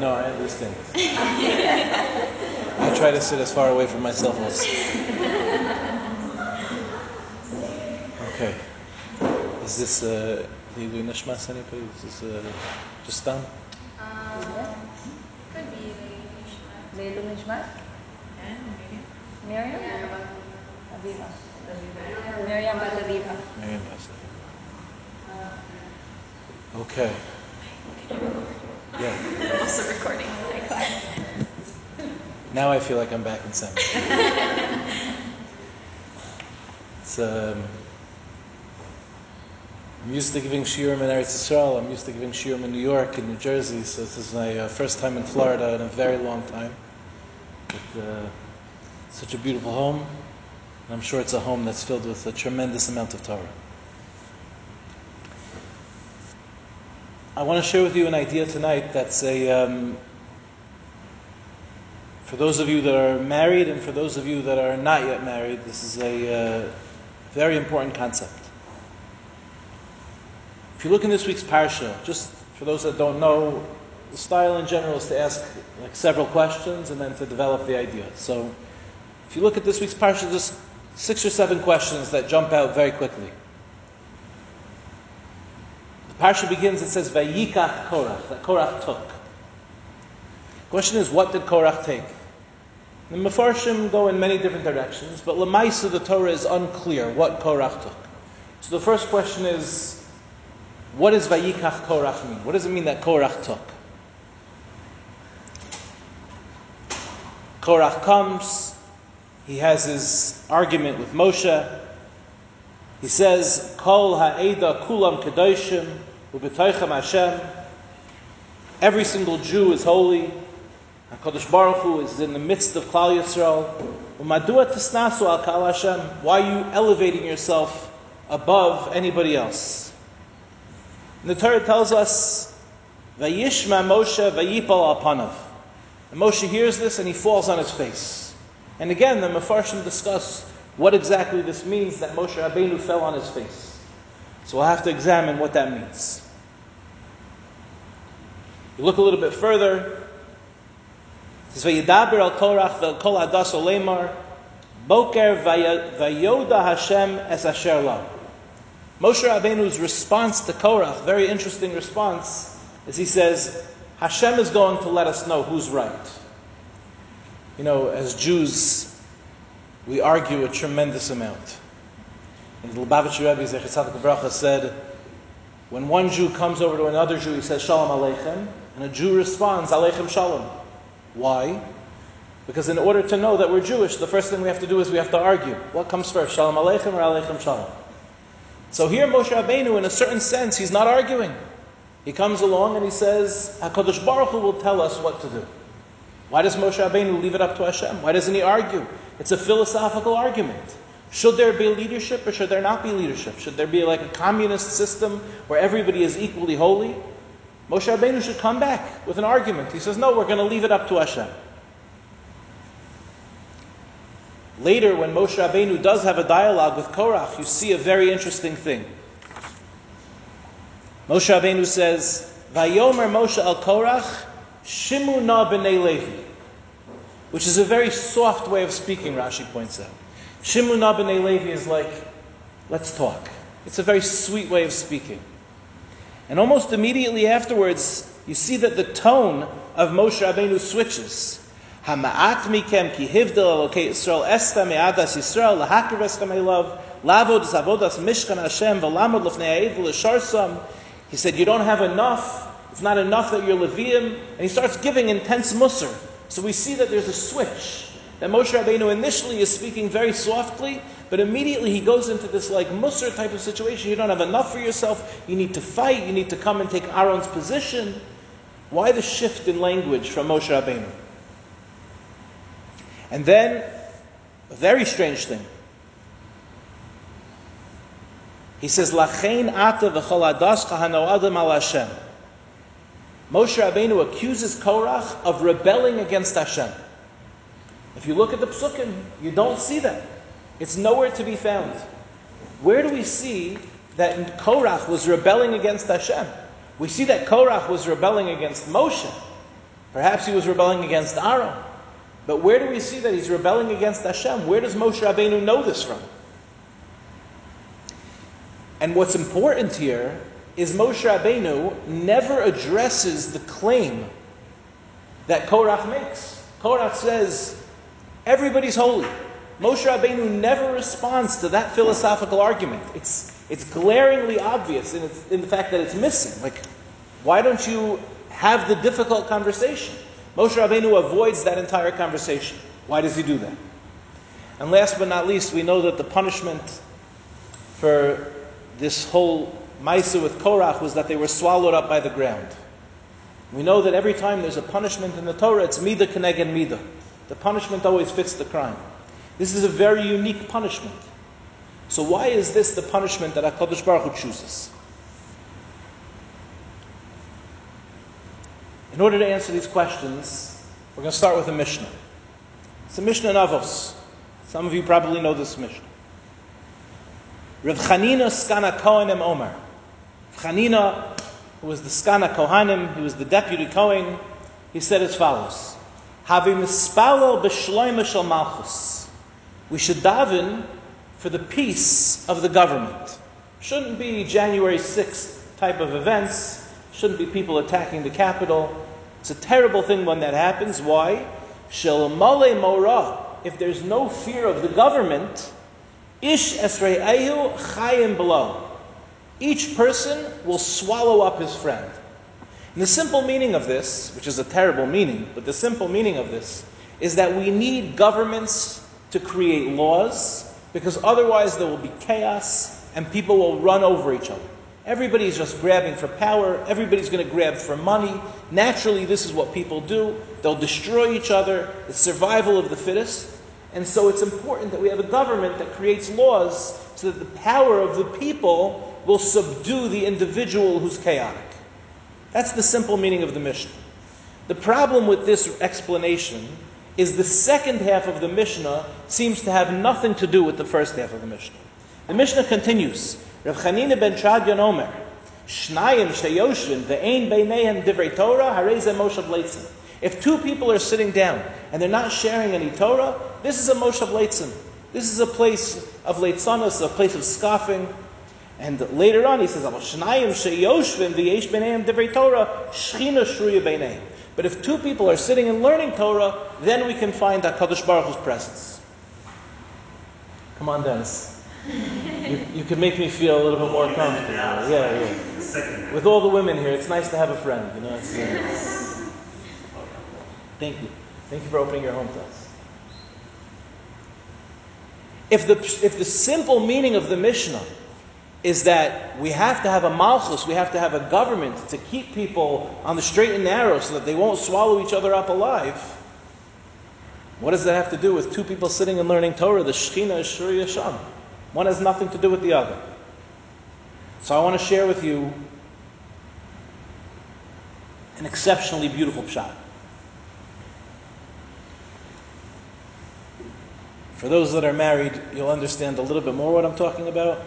No, I understand. I try to sit as far away from myself as. Okay. Is this uh, Lilu Nishmas anybody? Is this uh, just done? Um, could be Leilu Nishmat? Miriam? Aviva. Miriam Bat Aviva. Miriam Basta. Okay. Yeah. I'm also recording. Now I feel like I'm back in seminary. it's, um, I'm used to giving shiurim in Eretz Yisrael. I'm used to giving shiurim in New York and New Jersey. So this is my uh, first time in Florida in a very long time. It's uh, such a beautiful home. And I'm sure it's a home that's filled with a tremendous amount of Torah. I want to share with you an idea tonight that's a, um, for those of you that are married and for those of you that are not yet married, this is a uh, very important concept. If you look in this week's parsha, just for those that don't know, the style in general is to ask like several questions and then to develop the idea. So, if you look at this week's parsha, just six or seven questions that jump out very quickly. Parsha begins, it says, Vayikach Korach, that Korach took. Question is, what did Korach take? The Mefarshim go in many different directions, but Lamaisa, the Torah is unclear what Korach took. So the first question is, what does Vayikach Korach mean? What does it mean that Korach took? Korach comes, he has his argument with Moshe. He says, Kol ha'eda kulam kedoshim u'b'toichem Hashem. Every single Jew is holy. HaKadosh Baruch Hu is in the midst of Klal Yisrael. U'madua tisnasu al kal Hashem. Why are you elevating yourself above anybody else? And the Torah tells us, Vayishma Moshe vayipal apanav. Moshe hears this and he falls on his face. And again, the Mefarshim discuss what exactly this means that Moshe Rabbeinu fell on his face. So we'll have to examine what that means. You look a little bit further. It says, "Vayidaber al Korach vel kol adas olemar, boker vayoda Hashem es asher la." Moshe Rabbeinu's response to Korach, very interesting response, is he says, Hashem is going to let us know who's right. You know, as Jews, we argue a tremendous amount. And the Lubavitcher Rebbe Zechariah Bracha said, when one Jew comes over to another Jew, he says, Shalom Aleichem, and a Jew responds, Aleichem Shalom. Why? Because in order to know that we're Jewish, the first thing we have to do is we have to argue. What comes first, Shalom Aleichem or Aleichem Shalom? So here Moshe Rabbeinu, in a certain sense, he's not arguing. He comes along and he says, HaKadosh Baruch Hu will tell us what to do. Why does Moshe Rabbeinu leave it up to Hashem? Why doesn't he argue? It's a philosophical argument. Should there be leadership or should there not be leadership? Should there be like a communist system where everybody is equally holy? Moshe Rabbeinu should come back with an argument. He says, no, we're going to leave it up to Hashem. Later, when Moshe Rabbeinu does have a dialogue with Korach, you see a very interesting thing. Moshe Rabbeinu says, Vayomer Moshe al Korach, Shimu na b'nei Levi. Which is a very soft way of speaking, Rashi points out. Shimu na Levi is like, let's talk. It's a very sweet way of speaking. And almost immediately afterwards, you see that the tone of Moshe Rabbeinu switches. Hama'at mikem ki Yisrael esta me'adas Yisrael lahakir lavod zavodas mishkan Hashem v'lamod lefnei l'sharsam He said, you don't have enough. It's not enough that you're Levium. And he starts giving intense musr. So we see that there's a switch. That Moshe Rabbeinu initially is speaking very softly, but immediately he goes into this like musr type of situation. You don't have enough for yourself. You need to fight. You need to come and take Aaron's position. Why the shift in language from Moshe Rabbeinu? And then, a very strange thing. He says, Lachein ata v'chol adascha hanoadim al Hashem. Moshe Rabbeinu accuses Korach of rebelling against Hashem. If you look at the psukim, you don't see that. It's nowhere to be found. Where do we see that Korach was rebelling against Hashem? We see that Korach was rebelling against Moshe. Perhaps he was rebelling against Aaron. But where do we see that he's rebelling against Hashem? Where does Moshe Rabbeinu know this from? And what's important here is Moshe Rabbeinu never addresses the claim that Korach makes. Korach says, everybody's holy. Moshe Rabbeinu never responds to that philosophical argument. It's, it's glaringly obvious in, its, in the fact that it's missing. Like, why don't you have the difficult conversation? Moshe Rabbeinu avoids that entire conversation. Why does he do that? And last but not least, we know that the punishment for this whole Maisa with Korach was that they were swallowed up by the ground. We know that every time there's a punishment in the Torah, it's Mida Keneged Mida. The punishment always fits the crime. This is a very unique punishment. So why is this the punishment that HaKadosh Baruch Hu chooses? In order to answer these questions, we're going to start with a Mishnah. It's a Mishnah in Avos. Some of you probably know this Mishnah. Rav Chanina Sgan HaKohanim Omer. Chanina, who was the Sgan HaKohanim, he was the deputy Kohen, he said as follows: Havi mispalel b'shloima shel malchus. We should daven for the peace of the government. Shouldn't be January 6th type of events. Shouldn't be people attacking the Capitol. It's a terrible thing when that happens. Why? Shalomale mora. If there's no fear of the government, ish esre'ayu chayim below. Each person will swallow up his friend. And the simple meaning of this, which is a terrible meaning, but the simple meaning of this is that we need governments to create laws because otherwise there will be chaos and people will run over each other. Everybody's just grabbing for power, everybody's going to grab for money. Naturally, this is what people do. They'll destroy each other, it's survival of the fittest. And so it's important that we have a government that creates laws so that the power of the people will subdue the individual who's chaotic. That's the simple meaning of the Mishnah. The problem with this explanation is the second half of the Mishnah seems to have nothing to do with the first half of the Mishnah. The Mishnah continues. Rav Chanina ben Teradyon Omer, Shnayim sheyoshvin ve'ein beinehem divrei Torah harei moshav leitzim. If two people are sitting down and they're not sharing any Torah, this is a moshav leitzim. This is a place of leitzanos, a place of scoffing. And later on, he says, "Shnayim sheyoshvin v'yesh beinehem divrei Torah shchina shruya beinehem." But if two people are sitting and learning Torah, then we can find that Kadosh Baruch Hu's presence. Come on, Dennis. You, you can make me feel a little bit more comfortable. Yeah, yeah. With all the women here, it's nice to have a friend. You know. It's, uh, thank you. Thank you for opening your home to us. If the, if the simple meaning of the Mishnah is that we have to have a malchus, we have to have a government to keep people on the straight and narrow so that they won't swallow each other up alive. What does that have to do with two people sitting and learning Torah? The Shechina is shruya sham. One has nothing to do with the other. So I want to share with you an exceptionally beautiful shot. For those that are married, you'll understand a little bit more what I'm talking about.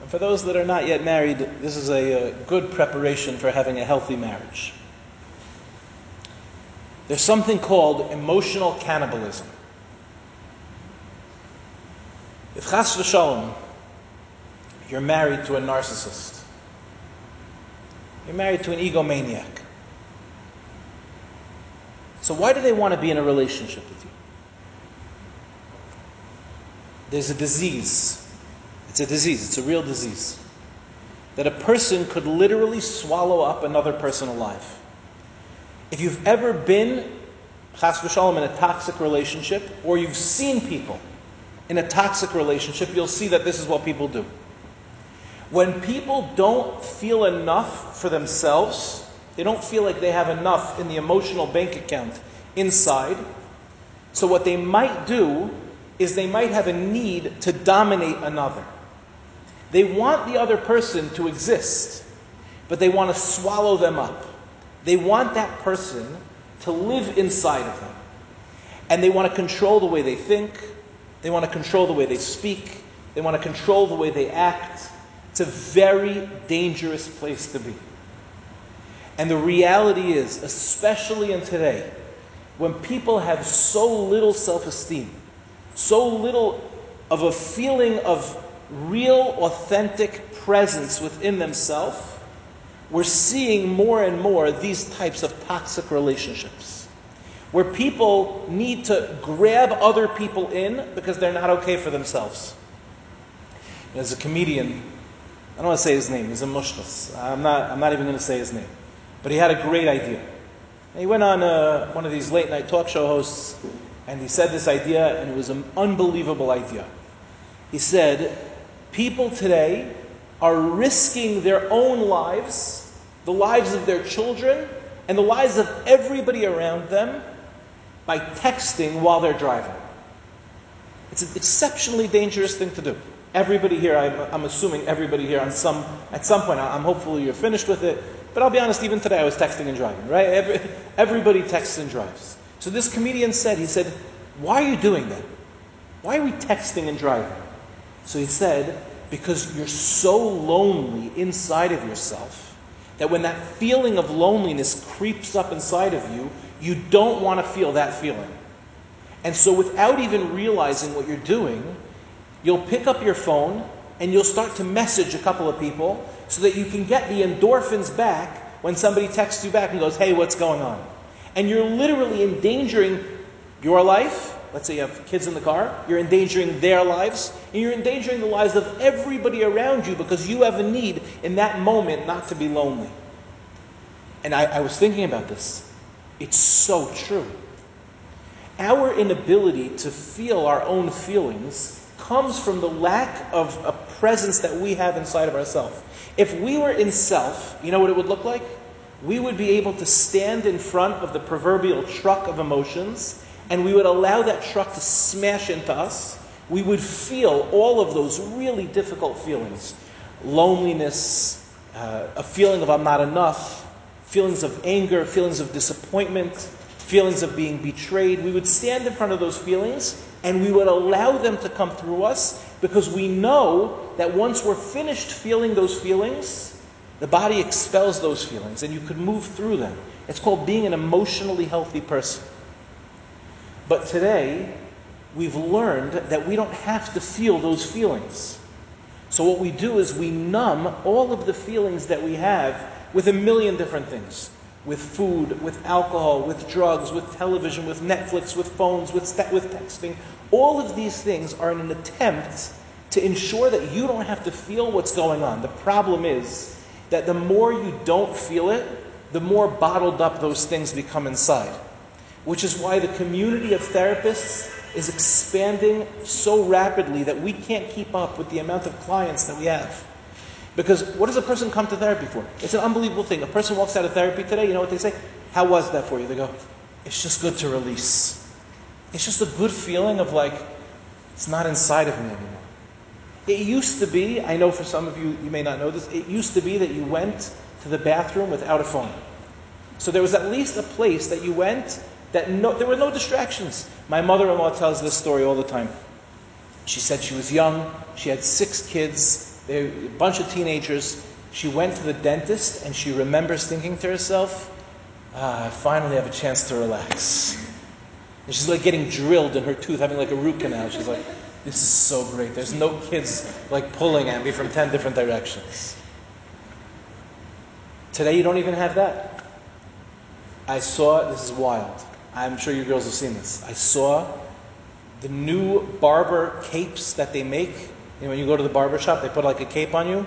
And for those that are not yet married, this is a, a good preparation for having a healthy marriage. There's something called emotional cannibalism. If chas v'shalom, you're married to a narcissist, you're married to an egomaniac. So why do they want to be in a relationship with you? There's a disease it's a disease, it's a real disease. That a person could literally swallow up another person alive. If you've ever been, chas v'shalom, in a toxic relationship, or you've seen people in a toxic relationship, you'll see that this is what people do. When people don't feel enough for themselves, they don't feel like they have enough in the emotional bank account inside. So, what they might do is they might have a need to dominate another. They want the other person to exist, but they want to swallow them up. They want that person to live inside of them. And they want to control the way they think, they want to control the way they speak, they want to control the way they act. It's a very dangerous place to be. And the reality is, especially in today, when people have so little self esteem, so little of a feeling of real, authentic presence within themselves, we're seeing more and more these types of toxic relationships where people need to grab other people in because they're not okay for themselves. There's a comedian, I don't want to say his name, he's a mushkas. I'm not, I'm not even going to say his name. But he had a great idea. And he went on uh, one of these late night talk show hosts and he said this idea, and it was an unbelievable idea. He said, People today are risking their own lives, the lives of their children, and the lives of everybody around them by texting while they're driving. It's an exceptionally dangerous thing to do. Everybody here, I'm, I'm assuming everybody here on some, at some point, I'm hopefully you're finished with it, but I'll be honest, even today I was texting and driving, right? Every, everybody texts and drives. So this comedian said, he said, why are you doing that? Why are we texting and driving? So he said, because you're so lonely inside of yourself that when that feeling of loneliness creeps up inside of you, you don't want to feel that feeling. And so, without even realizing what you're doing, you'll pick up your phone and you'll start to message a couple of people so that you can get the endorphins back when somebody texts you back and goes, Hey, what's going on? And you're literally endangering your life. Let's say you have kids in the car, you're endangering their lives, and you're endangering the lives of everybody around you because you have a need in that moment not to be lonely. And I, I was thinking about this. It's so true. Our inability to feel our own feelings comes from the lack of a presence that we have inside of ourselves. If we were in self, you know what it would look like? We would be able to stand in front of the proverbial truck of emotions and we would allow that truck to smash into us. We would feel all of those really difficult feelings loneliness, uh, a feeling of I'm not enough, feelings of anger, feelings of disappointment, feelings of being betrayed. We would stand in front of those feelings and we would allow them to come through us because we know that once we're finished feeling those feelings, the body expels those feelings and you could move through them. It's called being an emotionally healthy person. But today, we've learned that we don't have to feel those feelings. So, what we do is we numb all of the feelings that we have with a million different things with food, with alcohol, with drugs, with television, with Netflix, with phones, with, st- with texting. All of these things are in an attempt to ensure that you don't have to feel what's going on. The problem is that the more you don't feel it, the more bottled up those things become inside. Which is why the community of therapists is expanding so rapidly that we can't keep up with the amount of clients that we have. Because what does a person come to therapy for? It's an unbelievable thing. A person walks out of therapy today, you know what they say? How was that for you? They go, it's just good to release. It's just a good feeling of like, it's not inside of me anymore. It used to be, I know for some of you, you may not know this, it used to be that you went to the bathroom without a phone. So there was at least a place that you went that no, there were no distractions. My mother in law tells this story all the time. She said she was young, she had six kids, a bunch of teenagers. She went to the dentist and she remembers thinking to herself, ah, I finally have a chance to relax. And she's like getting drilled in her tooth, having like a root canal. She's like, this is so great. There's no kids like pulling at me from 10 different directions. Today you don't even have that. I saw, this is wild. I'm sure you girls have seen this. I saw the new barber capes that they make you know, when you go to the barber shop, they put like a cape on you.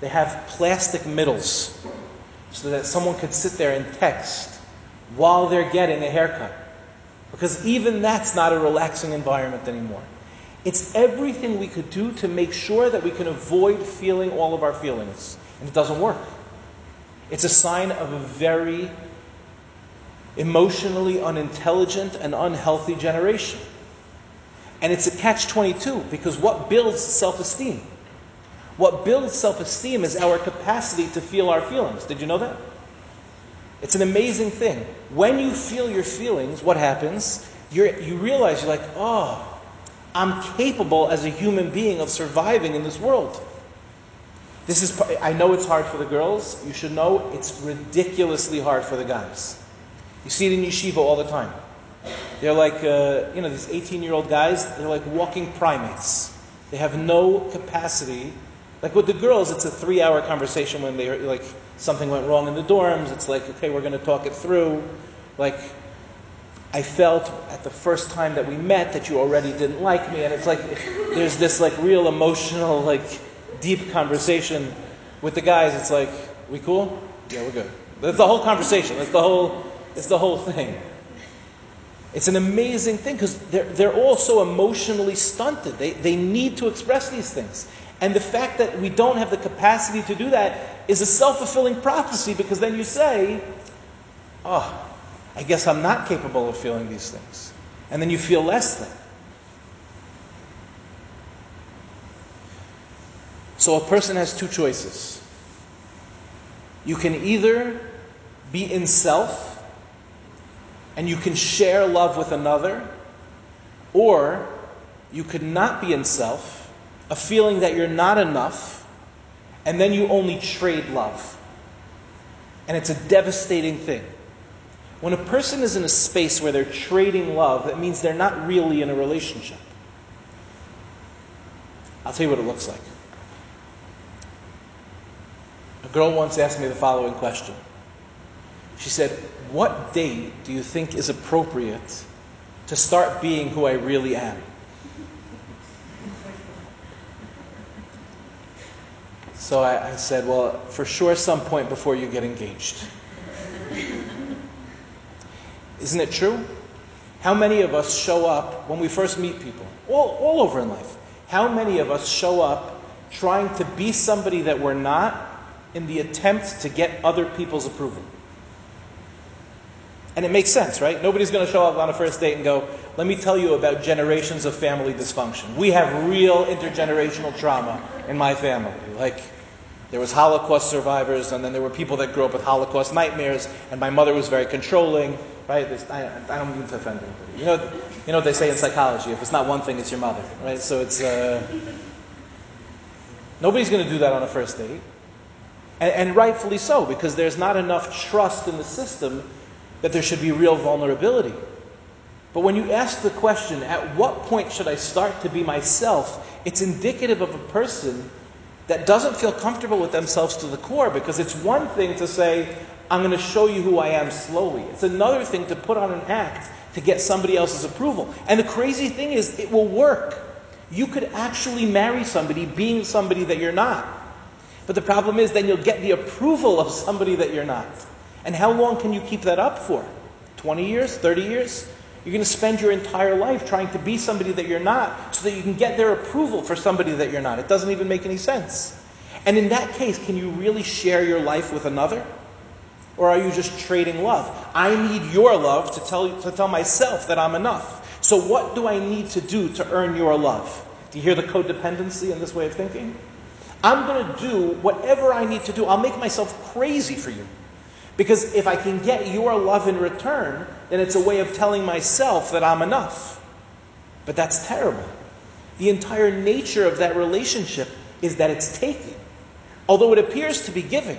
They have plastic middles so that someone could sit there and text while they're getting a haircut. Because even that's not a relaxing environment anymore. It's everything we could do to make sure that we can avoid feeling all of our feelings. And it doesn't work. It's a sign of a very emotionally unintelligent and unhealthy generation. And it's a catch 22 because what builds self esteem? What builds self esteem is our capacity to feel our feelings. Did you know that? It's an amazing thing. When you feel your feelings, what happens? You're, you realize you're like, oh, I'm capable as a human being of surviving in this world. This is, I know it's hard for the girls. You should know it's ridiculously hard for the guys. You see it in yeshiva all the time. They're like, uh, you know, these 18 year old guys, they're like walking primates. They have no capacity. Like with the girls, it's a three hour conversation when they like something went wrong in the dorms. It's like, okay, we're going to talk it through. Like, I felt at the first time that we met that you already didn't like me, and it's like there's this like real emotional, like deep conversation with the guys. It's like, we cool? Yeah, we're good. That's the whole conversation. That's the whole. It's the whole thing. It's an amazing thing because they're, they're all so emotionally stunted. They, they need to express these things. And the fact that we don't have the capacity to do that is a self fulfilling prophecy because then you say, oh, I guess I'm not capable of feeling these things. And then you feel less than. So a person has two choices. You can either be in self and you can share love with another, or you could not be in self, a feeling that you're not enough, and then you only trade love. And it's a devastating thing. When a person is in a space where they're trading love, that means they're not really in a relationship. I'll tell you what it looks like. A girl once asked me the following question. She said, What date do you think is appropriate to start being who I really am? So I, I said, Well, for sure, some point before you get engaged. Isn't it true? How many of us show up when we first meet people? All, all over in life. How many of us show up trying to be somebody that we're not in the attempt to get other people's approval? And it makes sense, right? Nobody's going to show up on a first date and go, let me tell you about generations of family dysfunction. We have real intergenerational trauma in my family. Like, there was Holocaust survivors, and then there were people that grew up with Holocaust nightmares, and my mother was very controlling, right? I, I, don't mean to offend anybody. You know, you know what they say in psychology, if it's not one thing, it's your mother, right? So it's, uh, nobody's going to do that on a first date. And, and rightfully so, because there's not enough trust in the system that there should be real vulnerability. But when you ask the question, at what point should I start to be myself? It's indicative of a person that doesn't feel comfortable with themselves to the core because it's one thing to say, I'm going to show you who I am slowly. It's another thing to put on an act to get somebody else's approval. And the crazy thing is, it will work. You could actually marry somebody being somebody that you're not. But the problem is, then you'll get the approval of somebody that you're not. And how long can you keep that up for? 20 years? 30 years? You're going to spend your entire life trying to be somebody that you're not so that you can get their approval for somebody that you're not. It doesn't even make any sense. And in that case, can you really share your life with another? Or are you just trading love? I need your love to tell, to tell myself that I'm enough. So, what do I need to do to earn your love? Do you hear the codependency in this way of thinking? I'm going to do whatever I need to do. I'll make myself crazy for you. Because if I can get your love in return, then it's a way of telling myself that I'm enough. But that's terrible. The entire nature of that relationship is that it's taking, although it appears to be giving.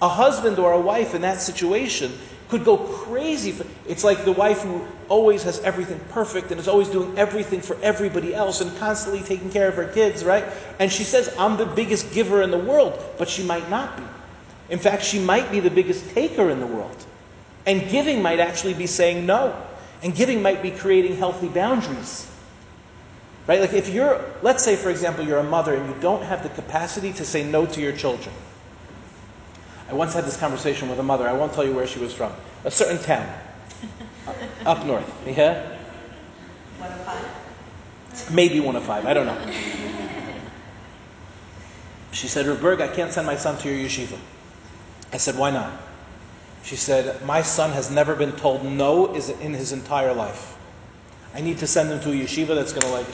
A husband or a wife in that situation could go crazy. For, it's like the wife who always has everything perfect and is always doing everything for everybody else and constantly taking care of her kids, right? And she says, I'm the biggest giver in the world, but she might not be. In fact, she might be the biggest taker in the world. And giving might actually be saying no. And giving might be creating healthy boundaries. Right? Like if you're, let's say, for example, you're a mother and you don't have the capacity to say no to your children. I once had this conversation with a mother. I won't tell you where she was from. A certain town. up north. Yeah? One of five? Maybe one of five. I don't know. She said, Roberg, I can't send my son to your yeshiva. I said, Why not? She said, My son has never been told no in his entire life. I need to send him to a yeshiva that's going to like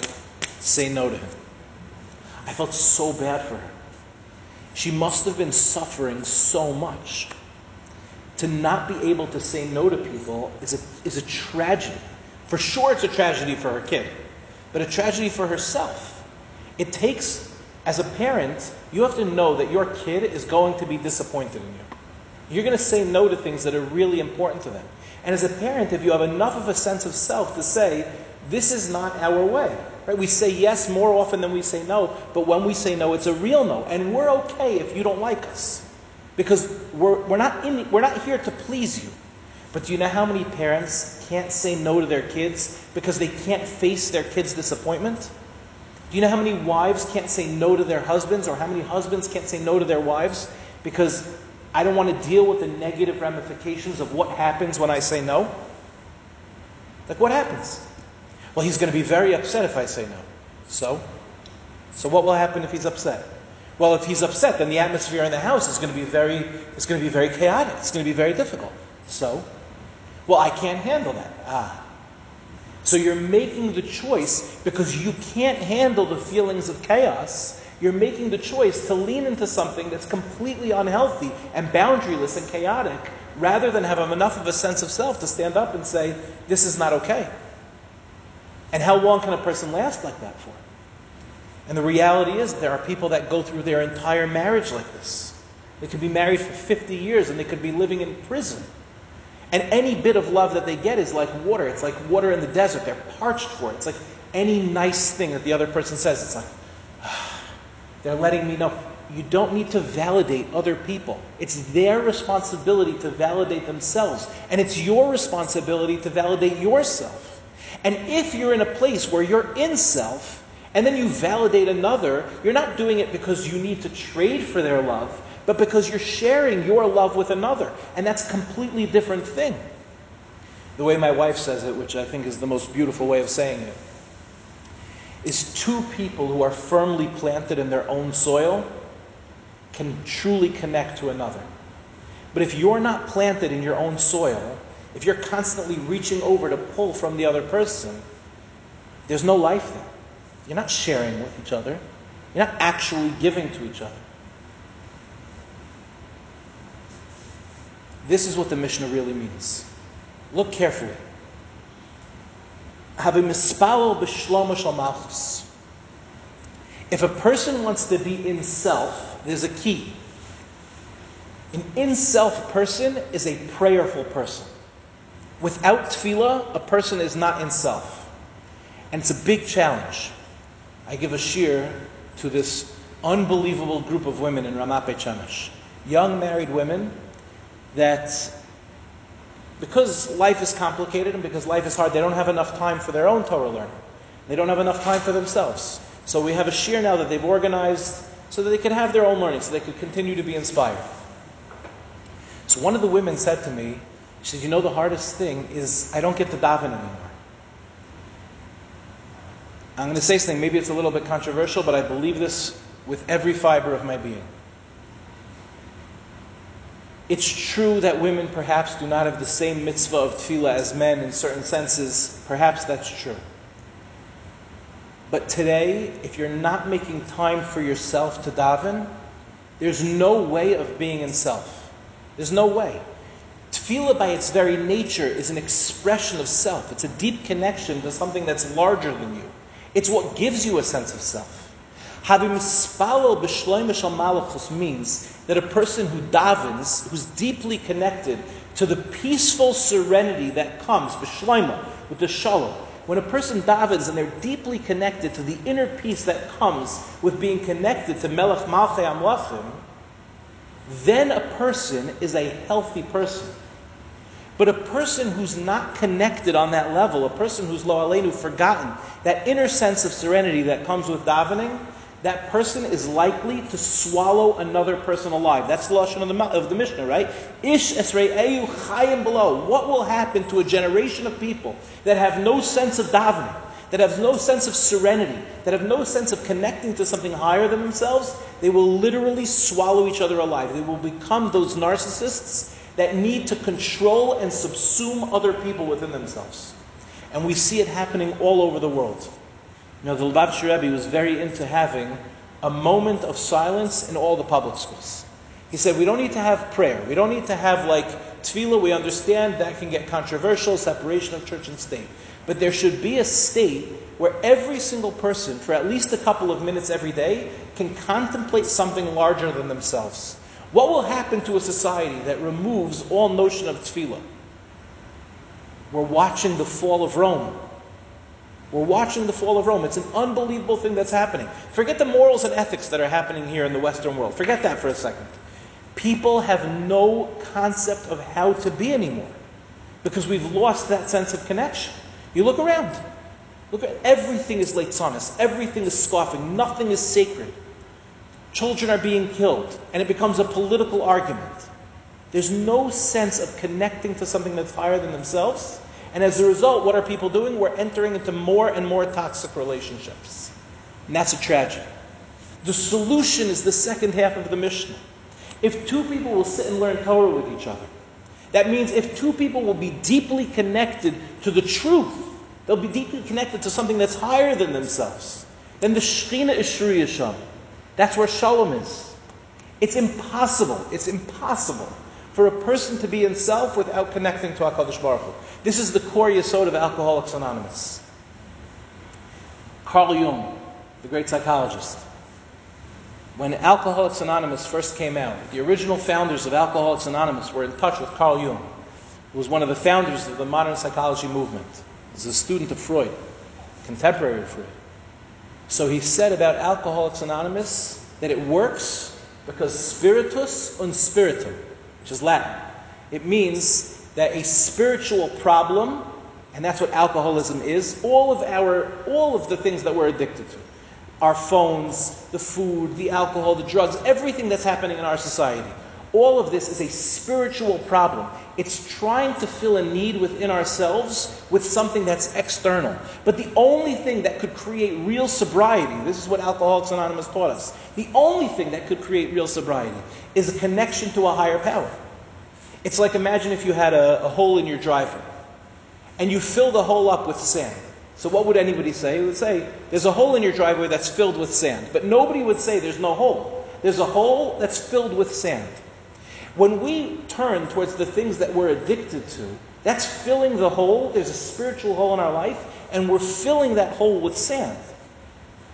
say no to him. I felt so bad for her. She must have been suffering so much. To not be able to say no to people is a, is a tragedy. For sure, it's a tragedy for her kid, but a tragedy for herself. It takes As a parent, you have to know that your kid is going to be disappointed in you. You're going to say no to things that are really important to them. And as a parent, if you have enough of a sense of self to say, this is not our way. Right? We say yes more often than we say no, but when we say no, it's a real no. And we're okay if you don't like us. Because we're, we're, not, in, we're not here to please you. But do you know how many parents can't say no to their kids because they can't face their kids' disappointment? Do you know how many wives can't say no to their husbands, or how many husbands can't say no to their wives because I don't want to deal with the negative ramifications of what happens when I say no? Like, what happens? Well, he's going to be very upset if I say no. So? So, what will happen if he's upset? Well, if he's upset, then the atmosphere in the house is going to be very, it's going to be very chaotic. It's going to be very difficult. So? Well, I can't handle that. Ah. So you're making the choice because you can't handle the feelings of chaos. You're making the choice to lean into something that's completely unhealthy and boundaryless and chaotic rather than have enough of a sense of self to stand up and say, This is not okay. And how long can a person last like that for? And the reality is, there are people that go through their entire marriage like this. They could be married for 50 years and they could be living in prison and any bit of love that they get is like water. It's like water in the desert. They're parched for it. It's like any nice thing that the other person says. It's like, they're letting me know. You don't need to validate other people. It's their responsibility to validate themselves. And it's your responsibility to validate yourself. And if you're in a place where you're in self, and then you validate another, you're not doing it because you need to trade for their love but because you're sharing your love with another. And that's a completely different thing. The way my wife says it, which I think is the most beautiful way of saying it, is two people who are firmly planted in their own soil can truly connect to another. But if you're not planted in your own soil, if you're constantly reaching over to pull from the other person, there's no life there. You're not sharing with each other. You're not actually giving to each other. This is what the Mishnah really means. Look carefully. If a person wants to be in self, there's a key. An in self person is a prayerful person. Without tefillah, a person is not in self. And it's a big challenge. I give a shiur to this unbelievable group of women in Ramat Beit. Young married women that because life is complicated and because life is hard, they don't have enough time for their own Torah learning. They don't have enough time for themselves. So we have a shiur now that they've organized so that they can have their own learning, so they can continue to be inspired. So one of the women said to me, she said, You know, the hardest thing is I don't get to daven anymore. I'm going to say something, maybe it's a little bit controversial, but I believe this with every fiber of my being. It's true that women perhaps do not have the same mitzvah of tefillah as men in certain senses. Perhaps that's true. But today, if you're not making time for yourself to daven, there's no way of being in self. There's no way. Tefillah, by its very nature, is an expression of self. It's a deep connection to something that's larger than you. It's what gives you a sense of self. Having mispalel b'shloimish malachus means that a person who davens, who's deeply connected to the peaceful serenity that comes b'shloima with the shalom. When a person davens and they're deeply connected to the inner peace that comes with being connected to Melech Malchei Amlachim, then a person is a healthy person. But a person who's not connected on that level, a person who's lo aleinu forgotten, that inner sense of serenity that comes with davening, that person is likely to swallow another person alive. That's the lashon of the, of the Mishnah, right? Ish esre'eu chayim below. What will happen to a generation of people that have no sense of davening, that have no sense of serenity, that have no sense of connecting to something higher than themselves? They will literally swallow each other alive. They will become those narcissists that need to control and subsume other people within themselves. And we see it happening all over the world. You know, the Lubavitcher Rebbe was very into having a moment of silence in all the public schools. He said, we don't need to have prayer. We don't need to have like tefillah. We understand that can get controversial, separation of church and state. But there should be a state where every single person, for at least a couple of minutes every day, can contemplate something larger than themselves. What will happen to a society that removes all notion of tefillah? We're watching the fall of Rome. We're watching the fall of Rome. It's an unbelievable thing that's happening. Forget the morals and ethics that are happening here in the Western world. Forget that for a second. People have no concept of how to be anymore because we've lost that sense of connection. You look around. Look at everything is leitzanis. Everything is scoffing. Nothing is sacred. Children are being killed, and it becomes a political argument. There's no sense of connecting to something that's higher than themselves. And as a result, what are people doing? We're entering into more and more toxic relationships. And that's a tragedy. The solution is the second half of the Mishnah. If two people will sit and learn Torah with each other, that means if two people will be deeply connected to the truth, they'll be deeply connected to something that's higher than themselves, then the Shekhinah is shruya sham. That's where Shalom is. It's impossible, it's impossible for a person to be in self without connecting to HaKadosh Baruch Hu. This is the core yesod of Alcoholics Anonymous. Carl Jung, the great psychologist, when Alcoholics Anonymous first came out, the original founders of Alcoholics Anonymous were in touch with Carl Jung, who was one of the founders of the modern psychology movement. He was a student of Freud, contemporary of Freud. So he said about Alcoholics Anonymous that it works because spiritus und spiritum, which is Latin. It means that a spiritual problem, and that's what alcoholism is, all of our all of the things that we're addicted to. Our phones, the food, the alcohol, the drugs, everything that's happening in our society. All of this is a spiritual problem. It's trying to fill a need within ourselves with something that's external. But the only thing that could create real sobriety, this is what Alcoholics Anonymous taught us, the only thing that could create real sobriety is a connection to a higher power. It's like imagine if you had a, a hole in your driveway and you fill the hole up with sand. So what would anybody say? They would say, there's a hole in your driveway that's filled with sand. But nobody would say there's no hole. There's a hole that's filled with sand. When we turn towards the things that we're addicted to, that's filling the hole. There's a spiritual hole in our life, and we're filling that hole with sand.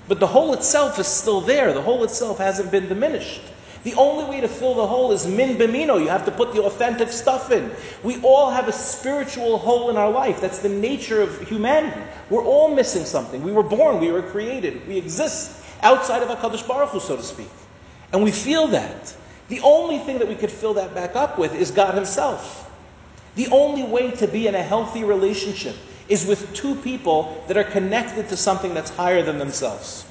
But the hole itself is still there. The hole itself hasn't been diminished. The only way to fill the hole is min bimino. You have to put the authentic stuff in. We all have a spiritual hole in our life. That's the nature of humanity. We're all missing something. We were born, we were created, we exist outside of HaKadosh Baruch Hu, so to speak. And we feel that. The only thing that we could fill that back up with is God Himself. The only way to be in a healthy relationship is with two people that are connected to something that's higher than themselves.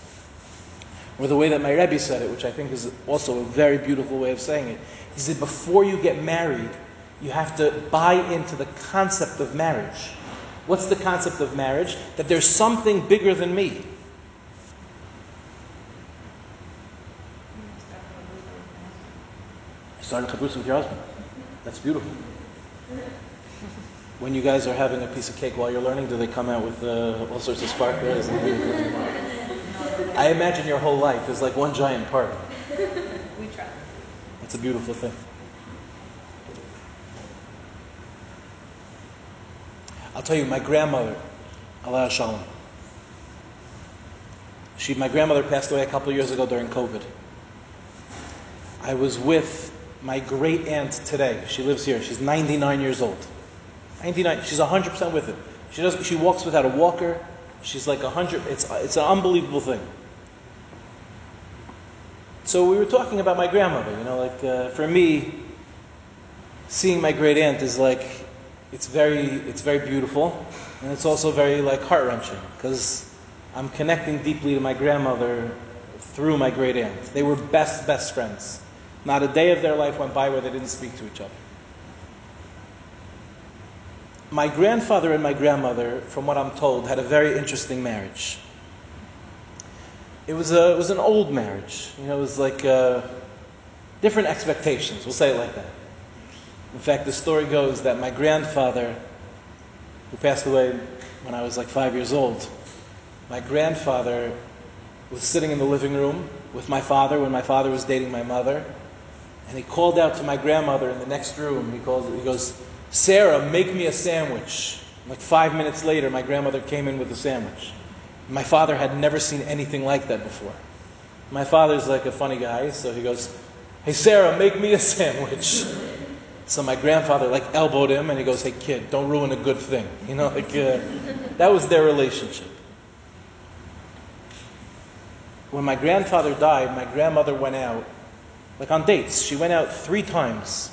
Or the way that my Rebbe said it, which I think is also a very beautiful way of saying it. He said, before you get married, you have to buy into the concept of marriage. What's the concept of marriage? That there's something bigger than me. Starting chavrus with your husband. That's beautiful. When you guys are having a piece of cake while you're learning, do they come out with uh, all sorts of sparklers? I imagine your whole life is like one giant party. We try. It's a beautiful thing. I'll tell you, my grandmother, Allah Shalom, she, my grandmother passed away a couple years ago during COVID. I was with my great aunt today. She lives here. She's 99 years old. 99. She's 100% with it. She does. She walks without a walker. She's like a 100. It's it's an unbelievable thing. So we were talking about my grandmother. You know, like uh, for me, seeing my great aunt is like it's very it's very beautiful, and it's also very like heart wrenching because I'm connecting deeply to my grandmother through my great aunt. They were best best friends. Not a day of their life went by where they didn't speak to each other. My grandfather and my grandmother, from what I'm told, had a very interesting marriage. It was, a, it was an old marriage. You know, it was like uh, different expectations. We'll say it like that. In fact, the story goes that my grandfather, who passed away when I was like five years old, my grandfather was sitting in the living room with my father when my father was dating my mother, And he called out to my grandmother in the next room. He, calls, he goes, Sarah, make me a sandwich. Like five minutes later, my grandmother came in with a sandwich. My father had never seen anything like that before. My father's like a funny guy, so he goes, Hey, Sarah, make me a sandwich. So my grandfather like elbowed him and he goes, Hey, kid, don't ruin a good thing. You know, like uh, that was their relationship. When my grandfather died, my grandmother went out, like on dates. She went out three times.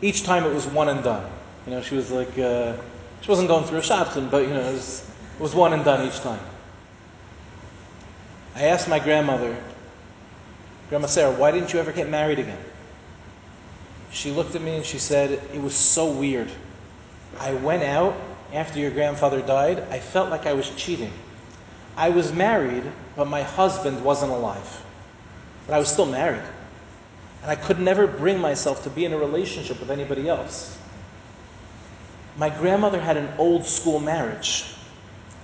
Each time it was one and done. You know, she was like, uh, she wasn't going through a shadchan, but you know, it was, it was one and done each time. I asked my grandmother, Grandma Sarah, why didn't you ever get married again? She looked at me and she said, It was so weird. I went out after your grandfather died. I felt like I was cheating. I was married, but my husband wasn't alive. But I was still married. And I could never bring myself to be in a relationship with anybody else. My grandmother had an old school marriage.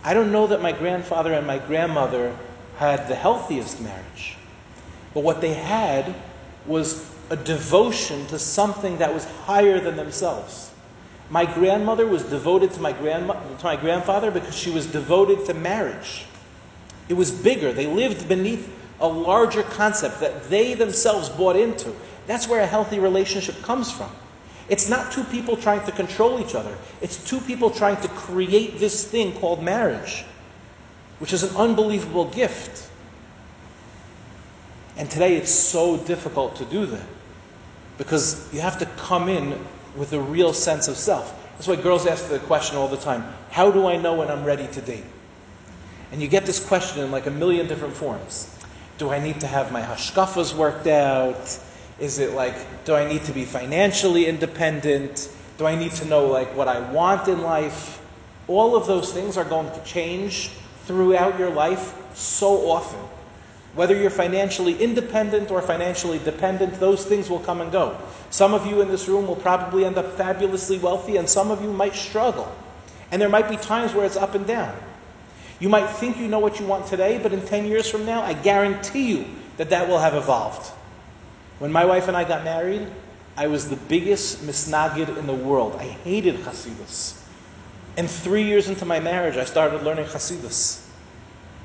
I don't know that my grandfather and my grandmother had the healthiest marriage. But what they had was a devotion to something that was higher than themselves. My grandmother was devoted to my, grandma, to my grandfather because she was devoted to marriage. It was bigger. They lived beneath a larger concept that they themselves bought into. That's where a healthy relationship comes from. It's not two people trying to control each other, it's two people trying to create this thing called marriage, which is an unbelievable gift. And today it's so difficult to do that because you have to come in with a real sense of self. That's why girls ask the question all the time How do I know when I'm ready to date? And you get this question in like a million different forms. Do I need to have my hashkafas worked out? Is it like, do I need to be financially independent? Do I need to know like what I want in life? All of those things are going to change throughout your life so often. Whether you're financially independent or financially dependent, those things will come and go. Some of you in this room will probably end up fabulously wealthy, and some of you might struggle. And there might be times where it's up and down. You might think you know what you want today, but in 10 years from now, I guarantee you that that will have evolved. When my wife and I got married, I was the biggest misnagid in the world. I hated Hasidus. And three years into my marriage, I started learning Hasidus.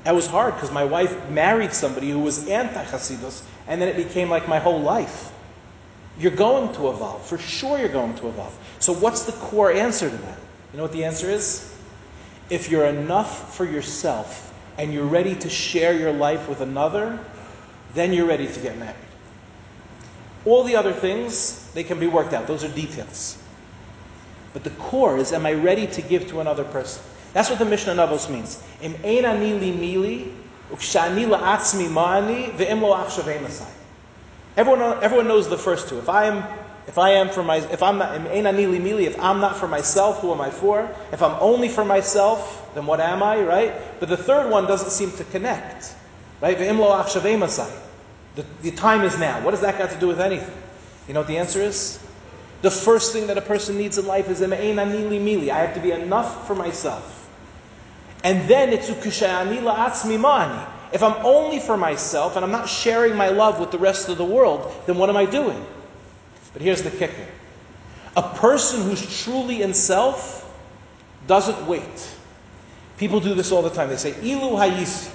That was hard because my wife married somebody who was anti Hasidus, and then it became like my whole life. You're going to evolve. For sure, you're going to evolve. So, what's the core answer to that? You know what the answer is? If you're enough for yourself and you're ready to share your life with another, then you're ready to get married. All the other things, they can be worked out. Those are details. But the core is, am I ready to give to another person? That's what the Mishnah Navos means. Im ma'ani, Everyone, everyone knows the first two. If I am if I am for my, if I'm not, if I'm not for myself, who am I for? If I'm only for myself, then what am I, right? But the third one doesn't seem to connect, right? The, the time is now. What does that got to do with anything? You know what the answer is? The first thing that a person needs in life is I have to be enough for myself. And then it's If I'm only for myself and I'm not sharing my love with the rest of the world, then what am I doing? But here's the kicker a person who's truly in self doesn't wait. People do this all the time. They say, Ilu hayisi.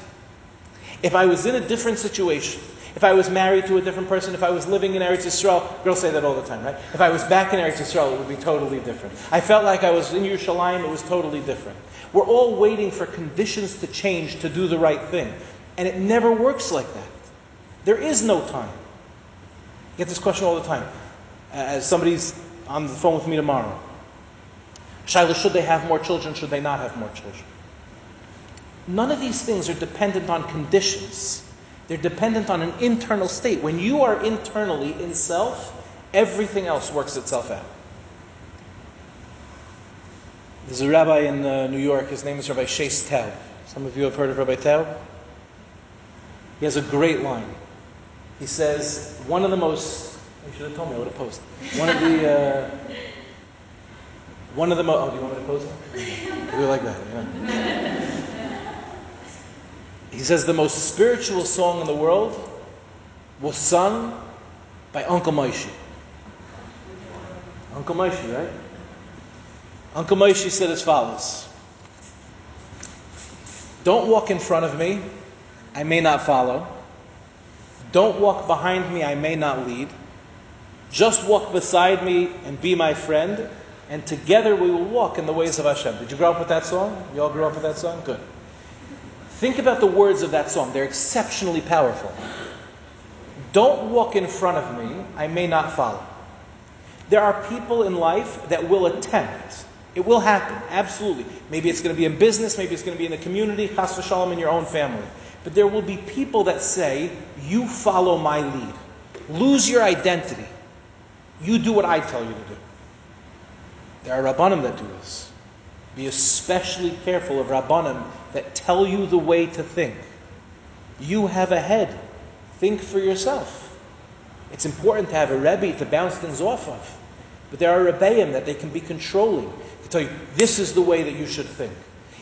If I was in a different situation, if I was married to a different person, if I was living in Eretz Yisrael, girls say that all the time, right? If I was back in Eretz Yisrael, it would be totally different. I felt like I was in Yerushalayim, it was totally different. We're all waiting for conditions to change to do the right thing. And it never works like that. There is no time. I get this question all the time uh, as somebody's on the phone with me tomorrow. Shaila, should they have more children? Should they not have more children? None of these things are dependent on conditions. They're dependent on an internal state. When you are internally in self, everything else works itself out. There's a rabbi in uh, New York, his name is Rabbi Shais Taub. Some of you have heard of Rabbi Taub. He has a great line. He says, one of the most you should have told me. I would have posted. One of the. Uh, one of the. Mo- oh, do you want me to post it? We like that. Yeah. He says the most spiritual song in the world was sung by Uncle Moishy. Uncle Moishy, right? Uncle Moishy said as follows Don't walk in front of me, I may not follow. Don't walk behind me, I may not lead. Just walk beside me and be my friend, and together we will walk in the ways of Hashem. Did you grow up with that song? You all grew up with that song? Good. Think about the words of that song. They're exceptionally powerful. Don't walk in front of me, I may not follow. There are people in life that will attempt. It will happen, absolutely. Maybe it's going to be in business, maybe it's going to be in the community, chas v'shalom, in your own family. But there will be people that say, You follow my lead. Lose your identity. You do what I tell you to do. There are Rabbanim that do this. Be especially careful of Rabbanim that tell you the way to think. You have a head. Think for yourself. It's important to have a Rebbe to bounce things off of. But there are Rebbeim that they can be controlling, to tell you, this is the way that you should think.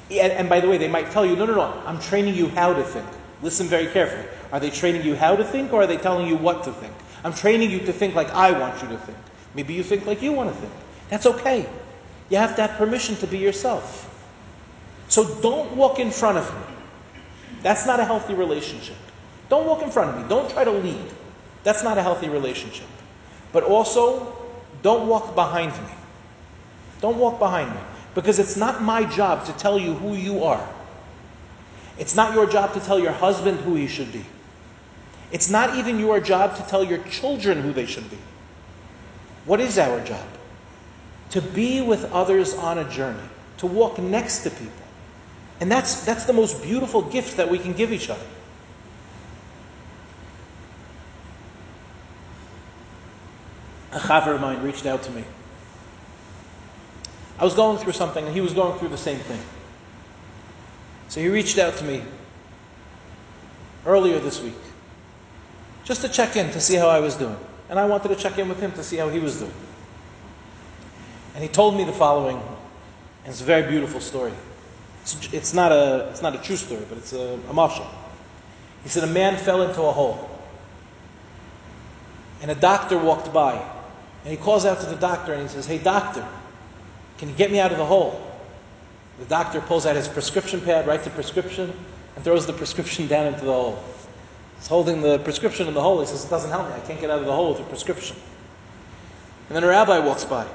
And, and, by the way, they might tell you, no, no, no, I'm training you how to think. Listen very carefully. Are they training you how to think, or are they telling you what to think? I'm training you to think like I want you to think. Maybe you think like you want to think. That's okay. You have to have permission to be yourself. So don't walk in front of me. That's not a healthy relationship. Don't walk in front of me. Don't try to lead. That's not a healthy relationship. But also, don't walk behind me. Don't walk behind me. Because it's not my job to tell you who you are. It's not your job to tell your husband who he should be. It's not even your job to tell your children who they should be. What is our job? To be with others on a journey, to walk next to people. And that's, that's the most beautiful gift that we can give each other. A chaver of mine reached out to me. I was going through something, and he was going through the same thing. So he reached out to me earlier this week just to check in to see how I was doing. And I wanted to check in with him to see how he was doing. And he told me the following, and it's a very beautiful story. It's, it's, not, a, it's not a true story, but it's a, a mashal. He said a man fell into a hole. And a doctor walked by. And he calls out to the doctor and he says, Hey, doctor, can you get me out of the hole? The doctor pulls out his prescription pad, writes a prescription, and throws the prescription down into the hole. He's holding the prescription in the hole. He says, It doesn't help me. I can't get out of the hole with the prescription. And then a rabbi walks by.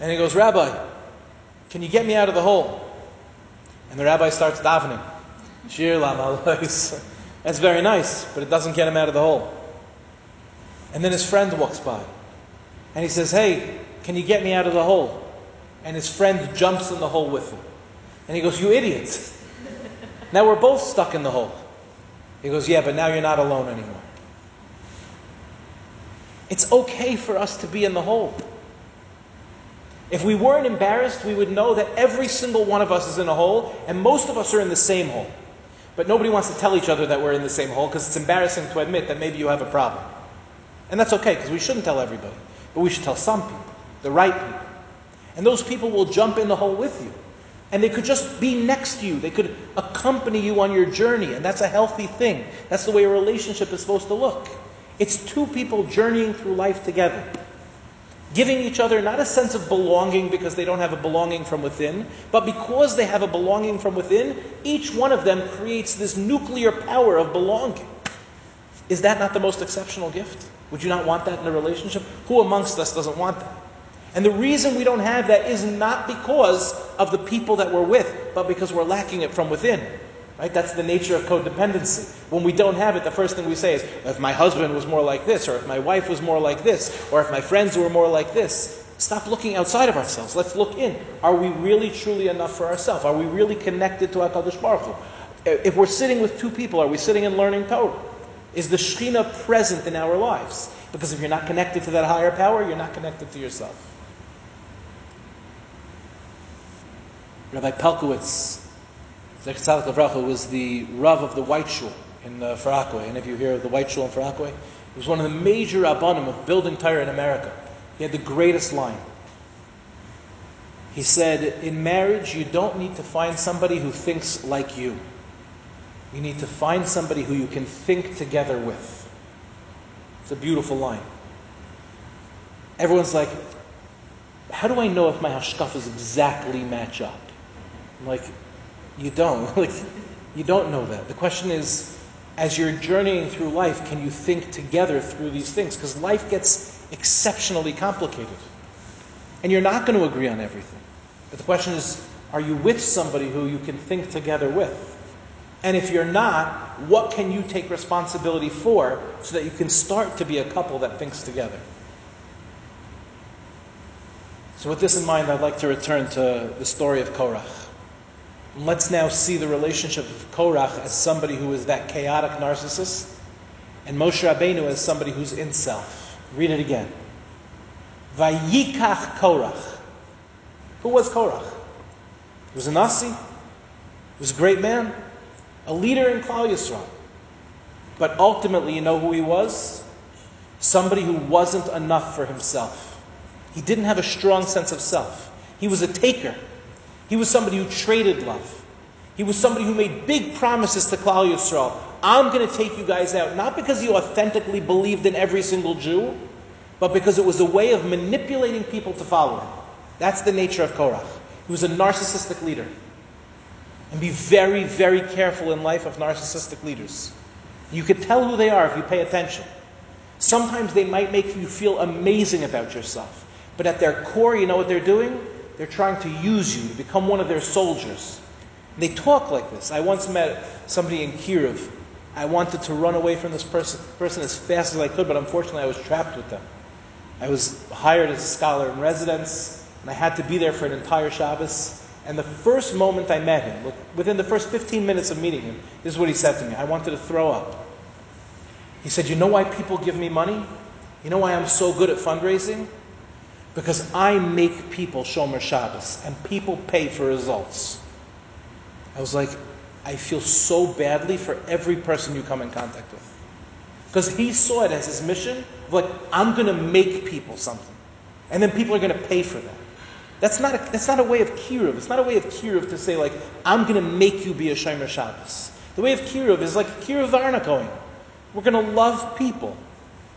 And he goes, Rabbi, can you get me out of the hole? And the rabbi starts davening. Shir That's very nice, but it doesn't get him out of the hole. And then his friend walks by. And he says, Hey, can you get me out of the hole? And his friend jumps in the hole with him. And he goes, You idiot. Now we're both stuck in the hole. He goes, Yeah, but now you're not alone anymore. It's okay for us to be in the hole. If we weren't embarrassed, we would know that every single one of us is in a hole, and most of us are in the same hole. But nobody wants to tell each other that we're in the same hole because it's embarrassing to admit that maybe you have a problem. And that's okay because we shouldn't tell everybody. But we should tell some people, the right people. And those people will jump in the hole with you. And they could just be next to you. They could accompany you on your journey. And that's a healthy thing. That's the way a relationship is supposed to look. It's two people journeying through life together. Giving each other not a sense of belonging because they don't have a belonging from within, but because they have a belonging from within, each one of them creates this nuclear power of belonging. Is that not the most exceptional gift? Would you not want that in a relationship? Who amongst us doesn't want that? And the reason we don't have that is not because of the people that we're with, but because we're lacking it from within. Right? That's the nature of codependency. When we don't have it, the first thing we say is, if my husband was more like this, or if my wife was more like this, or if my friends were more like this. Stop looking outside of ourselves. Let's look in. Are we really truly enough for ourselves? Are we really connected to HaKadosh Baruch Hu? If we're sitting with two people, are we sitting and learning Torah? Is the Shekhinah present in our lives? Because if you're not connected to that higher power, you're not connected to yourself. Rabbi Pelcovitz, was the Rav of the White Shul in uh, Far Rockaway. Any of you hear of the White Shul in Far Rockaway? He was one of the major Rabbanim of building Torah in America. He had the greatest line. He said, In marriage, you don't need to find somebody who thinks like you. You need to find somebody who you can think together with. It's a beautiful line. everyone's like, how do I know if my hashkafas exactly match up? I'm like, you don't. like, you don't know that. The question is, as you're journeying through life, can you think together through these things? Because life gets exceptionally complicated. And you're not going to agree on everything. But the question is, are you with somebody who you can think together with? And if you're not, what can you take responsibility for so that you can start to be a couple that thinks together? So, with this in mind, I'd like to return to the story of Korach. Let's now see the relationship of Korach as somebody who is that chaotic narcissist, and Moshe Rabbeinu as somebody who's in self. Read it again. Vayikach Korach. Who was Korach? He was a Nasi. He was a great man, a leader in Klal Yisrael. But ultimately, you know who he was? Somebody who wasn't enough for himself. He didn't have a strong sense of self. He was a taker. He was somebody who traded love. He was somebody who made big promises to Klal Yisrael. I'm going to take you guys out, not because he authentically believed in every single Jew, but because it was a way of manipulating people to follow him. That's the nature of Korach. He was a narcissistic leader. And be very, very careful in life of narcissistic leaders. You could tell who they are if you pay attention. Sometimes they might make you feel amazing about yourself, but at their core, you know what they're doing? They're trying to use you to become one of their soldiers. They talk like this. I once met somebody in Kiev. I wanted to run away from this person, person as fast as I could, but unfortunately I was trapped with them. I was hired as a scholar in residence, and I had to be there for an entire Shabbos. And the first moment I met him, within the first 15 minutes of meeting him, this is what he said to me. I wanted to throw up. He said, You know why people give me money? You know why I'm so good at fundraising? Because I make people Shomer Shabbos, and people pay for results. I was like, I feel so badly for every person you come in contact with. Because he saw it as his mission, like, I'm going to make people something. And then people are going to pay for that. That's not, a, that's not a way of kiruv. It's not a way of kiruv to say, like, I'm going to make you be a Shomer Shabbos. The way of kiruv is like kiruv Varnakoin. We're going to love people.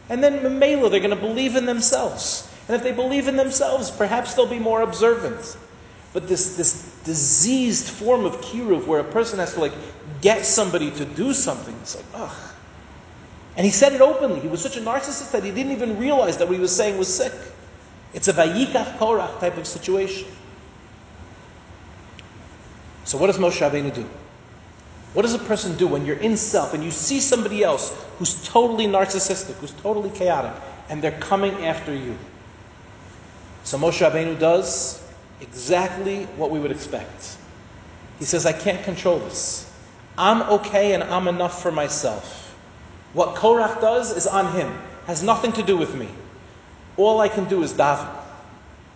And then Mamela, they're going to believe in themselves. And if they believe in themselves, perhaps they'll be more observant. But this, this diseased form of kiruv where a person has to like get somebody to do something, it's like, ugh. And he said it openly. He was such a narcissist that he didn't even realize that what he was saying was sick. It's a vayikach korach type of situation. So what does Moshe Rabbeinu do? What does a person do when you're in self and you see somebody else who's totally narcissistic, who's totally chaotic, and they're coming after you? So Moshe Rabbeinu does exactly what we would expect. He says, I can't control this. I'm okay and I'm enough for myself. What Korach does is on him, has nothing to do with me. All I can do is daven.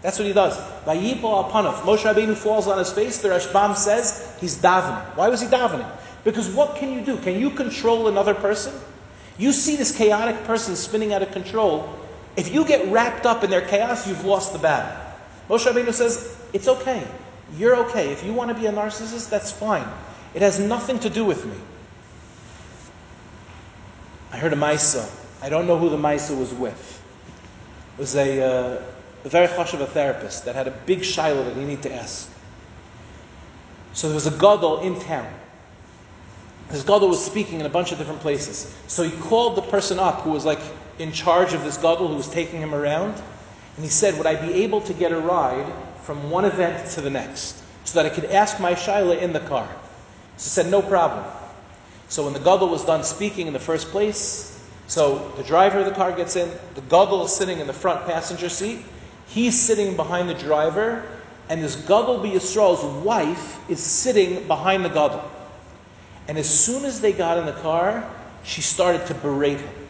That's what he does. Vayipol alpanav. Moshe Rabbeinu falls on his face. The Rashbam says he's davening. Why was he davening? Because what can you do? Can you control another person? You see this chaotic person spinning out of control. If you get wrapped up in their chaos, you've lost the battle. Moshe Rabbeinu says, it's okay. You're okay. If you want to be a narcissist, that's fine. It has nothing to do with me. I heard a Maisa. I don't know who the Maisa was with. It was a, uh, a very chashuv a therapist that had a big shaila that he needed to ask. So there was a gadol in town. This gadol was speaking in a bunch of different places. So he called the person up who was like in charge of this gadol who was taking him around. And he said, Would I be able to get a ride from one event to the next so that I could ask my Shaila in the car? So said, No problem. So when the Gadol was done speaking in the first place, so the driver of the car gets in, the Gadol is sitting in the front passenger seat, he's sitting behind the driver, and this Gadol Yisrael's wife is sitting behind the Gadol. And as soon as they got in the car, she started to berate him.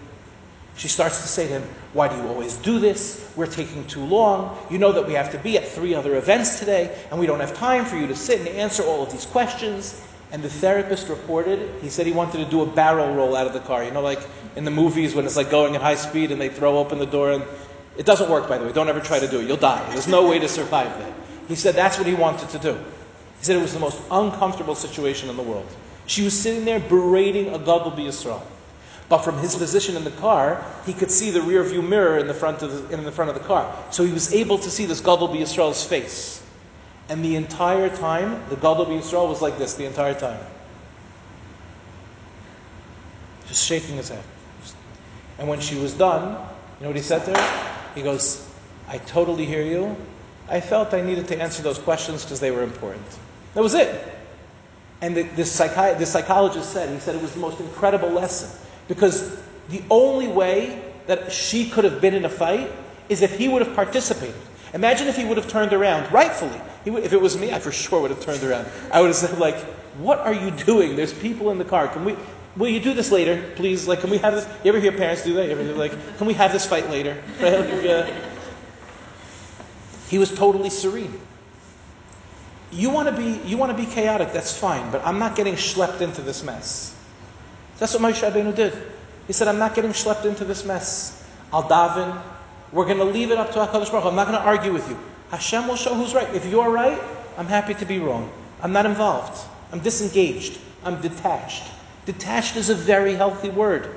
She starts to say to him, Why do you always do this? We're taking too long. You know that we have to be at three other events today, and we don't have time for you to sit and answer all of these questions. And the therapist reported, he said he wanted to do a barrel roll out of the car. You know, like in the movies when it's like going at high speed and they throw open the door. And it doesn't work, by the way. Don't ever try to do it. You'll die. There's no way to survive that. He said that's what he wanted to do. He said it was the most uncomfortable situation in the world. She was sitting there berating a Gadol Yisrael. But from his position in the car, he could see the rear view mirror in the front of the, in the, front of the car. So he was able to see this Gadol face. And the entire time, the Gadol was like this the entire time. Just shaking his head. And when she was done, you know what he said to her? He goes, I totally hear you. I felt I needed to answer those questions because they were important. That was it. And the, the, psychi- the psychologist said, he said it was the most incredible lesson. Because the only way that she could have been in a fight is if he would have participated. Imagine if he would have turned around, rightfully. Would, if it was me, I for sure would have turned around. I would have said, like, what are you doing? There's people in the car. Can we, will you do this later, please? Like, can we have this? You ever hear parents do that? You ever hear, like, can we have this fight later? Right? Like, uh, he was totally serene. You want to be, you want to be chaotic, that's fine, but I'm not getting schlepped into this mess. That's what Moshe Rabbeinu did. He said, I'm not getting schlepped into this mess. I'll daven. We're going to leave it up to HaKadosh Baruch I'm not going to argue with you. Hashem will show who's right. If you're right, I'm happy to be wrong. I'm not involved. I'm disengaged. I'm detached. Detached is a very healthy word.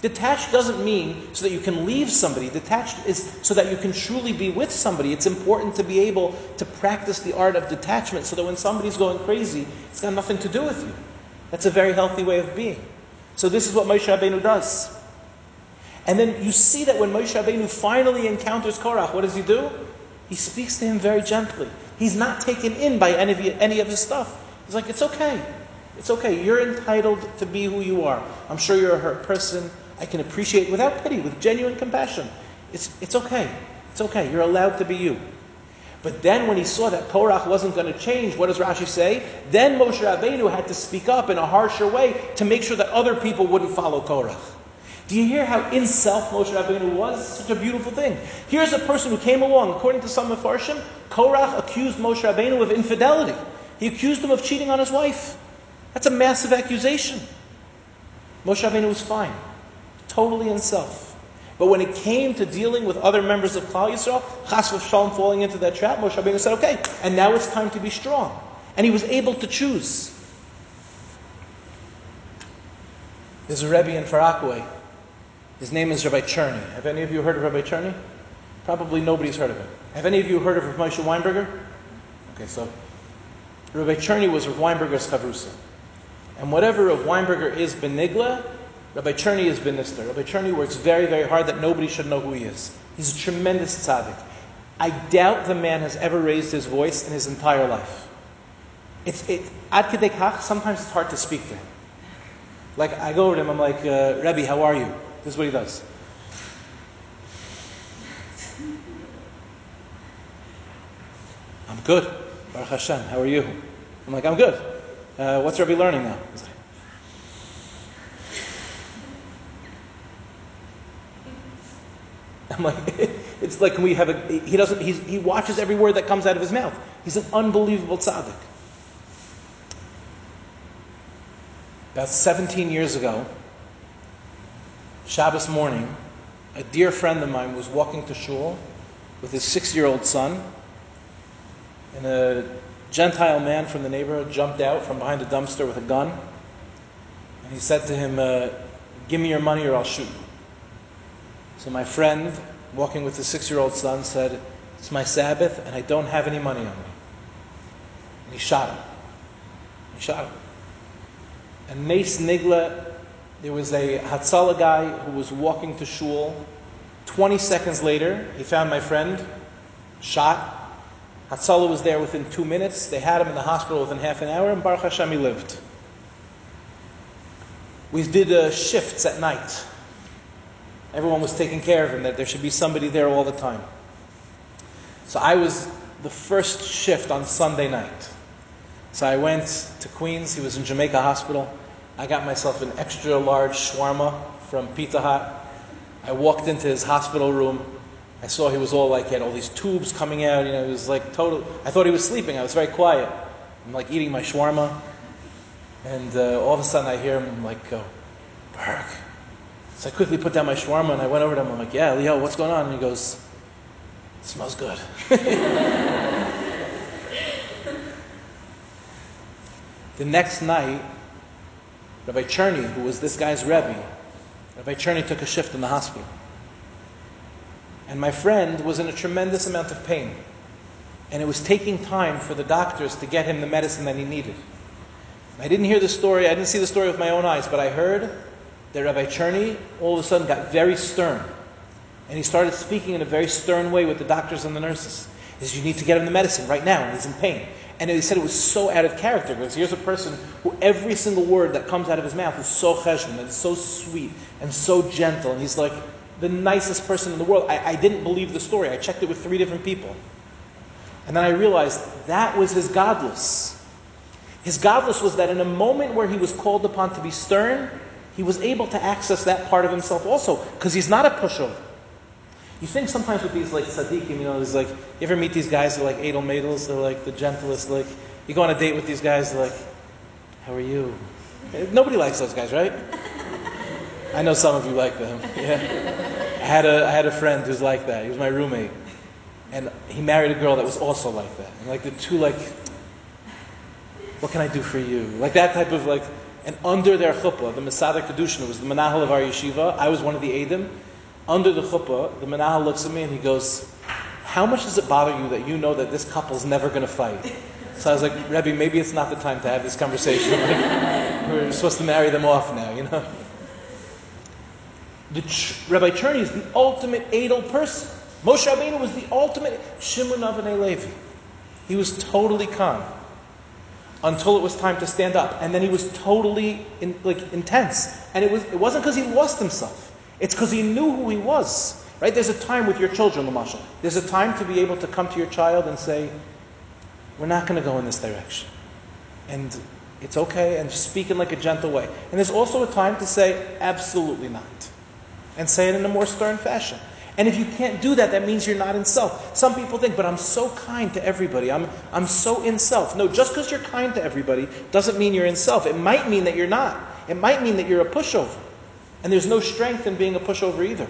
Detached doesn't mean so that you can leave somebody. Detached is so that you can truly be with somebody. It's important to be able to practice the art of detachment so that when somebody's going crazy, it's got nothing to do with you. That's a very healthy way of being. So this is what Moshe Rabbeinu does. And then you see that when Moshe Rabbeinu finally encounters Korach, what does he do? He speaks to him very gently. He's not taken in by any of, any of his stuff. He's like, it's okay. It's okay. You're entitled to be who you are. I'm sure you're a hurt person. I can appreciate without pity, with genuine compassion. It's, it's okay. It's okay. You're allowed to be you. But then when he saw that Korach wasn't going to change, what does Rashi say? Then Moshe Rabbeinu had to speak up in a harsher way to make sure that other people wouldn't follow Korach. Do you hear how in self Moshe Rabbeinu was? Such a beautiful thing. Here's a person who came along, according to some Mefarshim, Korach accused Moshe Rabbeinu of infidelity. He accused him of cheating on his wife. That's a massive accusation. Moshe Rabbeinu was fine totally in self. But when it came to dealing with other members of Klal Yisrael, Chas Shalom falling into that trap, Moshe Rabbeinu said, okay, and now it's time to be strong. And he was able to choose. There's a Rebbe in Far Rockaway. His name is Rabbi Cherny. Have any of you heard of Rabbi Cherny? Probably nobody's heard of him. Have any of you heard of Moshe Weinberger? Okay, so Rabbi Cherny was Weinberger's chavrusa. And whatever Rav Weinberger is benigla, Rabbi Cherny is minister. Rabbi Cherny works very, very hard that nobody should know who he is. He's a tremendous tzaddik. I doubt the man has ever raised his voice in his entire life. It's it, ad kedekach, sometimes it's hard to speak to him. Like, I go over to him, I'm like, uh, how are you? This is what he does. I'm good. Baruch Hashem, how are you? I'm like, I'm good. Uh, what's Rebbe learning now? He's I'm like, it's like we have a, he doesn't, he watches every word that comes out of his mouth. He's an unbelievable tzaddik. About 17 years ago, Shabbos morning, a dear friend of mine was walking to shul with his six-year-old son, and a Gentile man from the neighborhood jumped out from behind a dumpster with a gun, and he said to him, uh, "Give me your money, or I'll shoot you." So my friend, walking with his six year old son, said, It's my Sabbath and I don't have any money on me. And he shot him. He shot him. And Mace Nigla, there was a Hatzalah guy who was walking to shul. 20 seconds later, he found my friend, shot. Hatzalah was there within two minutes. They had him in the hospital within half an hour, and Baruch Hashem, he lived. We did uh, shifts at night. Everyone was taking care of him, that there should be somebody there all the time. So I was the first shift on Sunday night. So I went to Queens. He was in Jamaica Hospital. I got myself an extra large shawarma from Pizza Hut. I walked into his hospital room. I saw he was all like, he had all these tubes coming out. You know, he was like total. I thought he was sleeping. I was very quiet. I'm like eating my shawarma. And uh, all of a sudden I hear him like go, Burke, so I quickly put down my shawarma and I went over to him. I'm like, yeah, Leo, what's going on? And he goes, it smells good. the next night, Rabbi Cherny, who was this guy's Rebbe, Rabbi Cherny took a shift in the hospital. And my friend was in a tremendous amount of pain. And it was taking time for the doctors to get him the medicine that he needed. I didn't hear the story, I didn't see the story with my own eyes, but I heard that Rabbi Cherny all of a sudden got very stern. And he started speaking in a very stern way with the doctors and the nurses. He says, You need to get him the medicine right now, and he's in pain. And he said it was so out of character because here's a person who every single word that comes out of his mouth is so cheshvan and so sweet and so gentle. And he's like the nicest person in the world. I, I didn't believe the story. I checked it with three different people. And then I realized that was his gadlus. His gadlus was that in a moment where he was called upon to be stern, he was able to access that part of himself also because he's not a pushover. You think sometimes with these like tzaddikim, you know, there's like, you ever meet these guys that are like edel madels, they're like the gentlest, like, you go on a date with these guys, they're like, how are you? Nobody likes those guys, right? I know some of you like them. Yeah. I had a, I had a friend who's like that. He was my roommate. And he married a girl that was also like that. And like the two like, what can I do for you? Like that type of like, and under their chuppah, the Mesader Kiddushin, was the menahel of our yeshiva. I was one of the Eidim under the chuppah, the menahel looks at me and he goes, How much does it bother you that you know that this couple's never going to fight? So I was like, Rebbe, maybe it's not the time to have this conversation. We're supposed to marry them off now, you know? The Ch- Rabbi Cherny is the ultimate edel person. Moshe Rabbeinu was the ultimate Shimon Avanei Levi. He was totally calm until it was time to stand up, and then he was totally in, like intense. And it was it wasn't because he lost himself. It's because he knew who he was. Right? There's a time with your children, Lamashal. There's a time to be able to come to your child and say, We're not going to go in this direction. And it's okay, and speak in like a gentle way. And there's also a time to say, Absolutely not. And say it in a more stern fashion. And if you can't do that, that means you're not in self. Some people think, but I'm so kind to everybody. I'm, I'm so in self. No, just because you're kind to everybody doesn't mean you're in self. It might mean that you're not. It might mean that you're a pushover. And there's no strength in being a pushover either.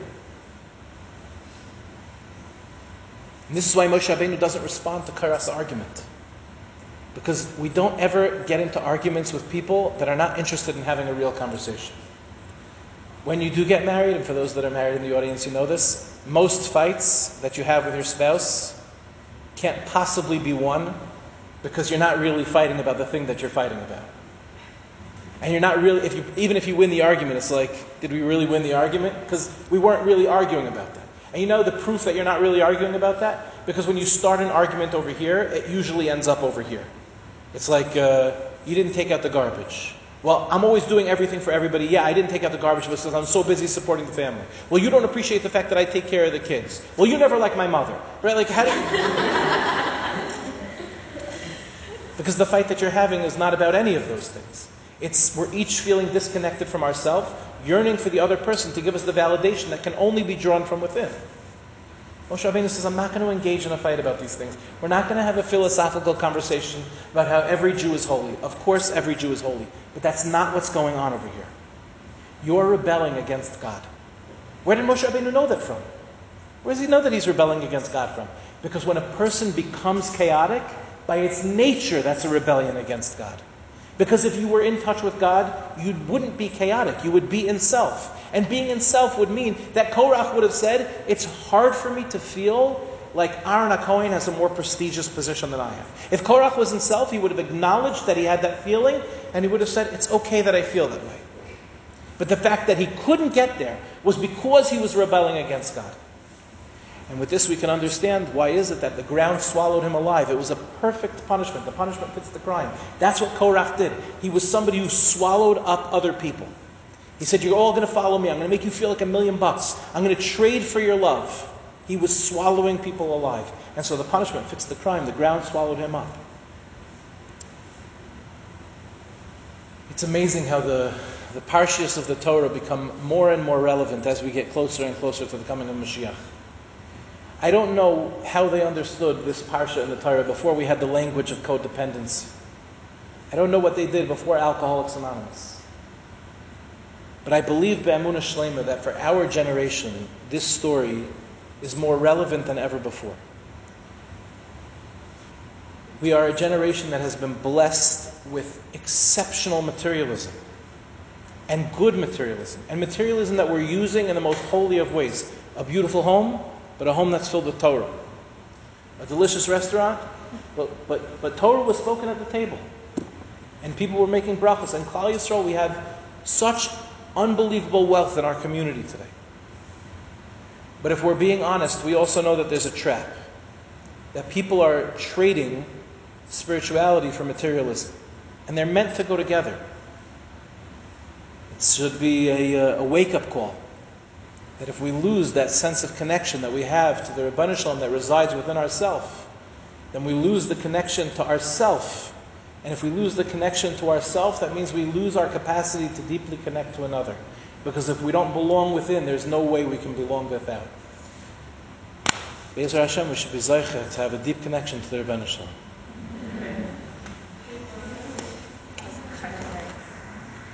And this is why Moshe Rabbeinu doesn't respond to Korach's argument. Because we don't ever get into arguments with people that are not interested in having a real conversation. When you do get married, and for those that are married in the audience, you know this, most fights that you have with your spouse can't possibly be won because you're not really fighting about the thing that you're fighting about. And you're not really, if you, even if you win the argument, it's like, did we really win the argument? Because we weren't really arguing about that. And you know the proof that you're not really arguing about that? Because when you start an argument over here, it usually ends up over here. It's like, uh, you didn't take out the garbage. Well, I'm always doing everything for everybody. Yeah, I didn't take out the garbage because I'm so busy supporting the family. Well, you don't appreciate the fact that I take care of the kids. Well, you never like my mother. Right? Like, how do you... because the fight that you're having is not about any of those things. It's we're each feeling disconnected from ourselves, yearning for the other person to give us the validation that can only be drawn from within. Moshe Rabbeinu says, I'm not going to engage in a fight about these things. We're not going to have a philosophical conversation about how every Jew is holy. Of course, every Jew is holy. But that's not what's going on over here. You're rebelling against God. Where did Moshe Rabbeinu know that from? Where does he know that he's rebelling against God from? Because when a person becomes chaotic, by its nature, that's a rebellion against God. Because if you were in touch with God, you wouldn't be chaotic. You would be in self. And being in self would mean that Korach would have said, It's hard for me to feel like Aaron HaKohen has a more prestigious position than I have. If Korach was in self, he would have acknowledged that he had that feeling, and he would have said, It's okay that I feel that way. But the fact that he couldn't get there was because he was rebelling against God. And with this, we can understand why is it that the ground swallowed him alive. It was a perfect punishment. The punishment fits the crime. That's what Korach did. He was somebody who swallowed up other people. He said, You're all going to follow me. I'm going to make you feel like a million bucks. I'm going to trade for your love. He was swallowing people alive. And so the punishment fits the crime. The ground swallowed him up. It's amazing how the, the parshias of the Torah become more and more relevant as we get closer and closer to the coming of Mashiach. I don't know how they understood this parsha in the Torah before we had the language of codependency. I don't know what they did before Alcoholics Anonymous. But I believe Be'amuna Shlema that for our generation, this story is more relevant than ever before. We are a generation that has been blessed with exceptional materialism. and good materialism, and materialism that we're using in the most holy of ways. A beautiful home, but a home that's filled with Torah. A delicious restaurant, but, but, but Torah was spoken at the table. And people were making brachas. And Klal Yisrael, we have such unbelievable wealth in our community today. But if we're being honest, we also know that there's a trap. That people are trading spirituality for materialism. And they're meant to go together. It should be a, uh, a wake up call. That if we lose that sense of connection that we have to the Ribono Shel Olam that resides within ourself, then we lose the connection to ourself. And if we lose the connection to ourself, that means we lose our capacity to deeply connect to another. Because if we don't belong within, there's no way we can belong without. Be'ezer Hashem, we should be zeicha to have a deep connection to the Ribono Shel Olam.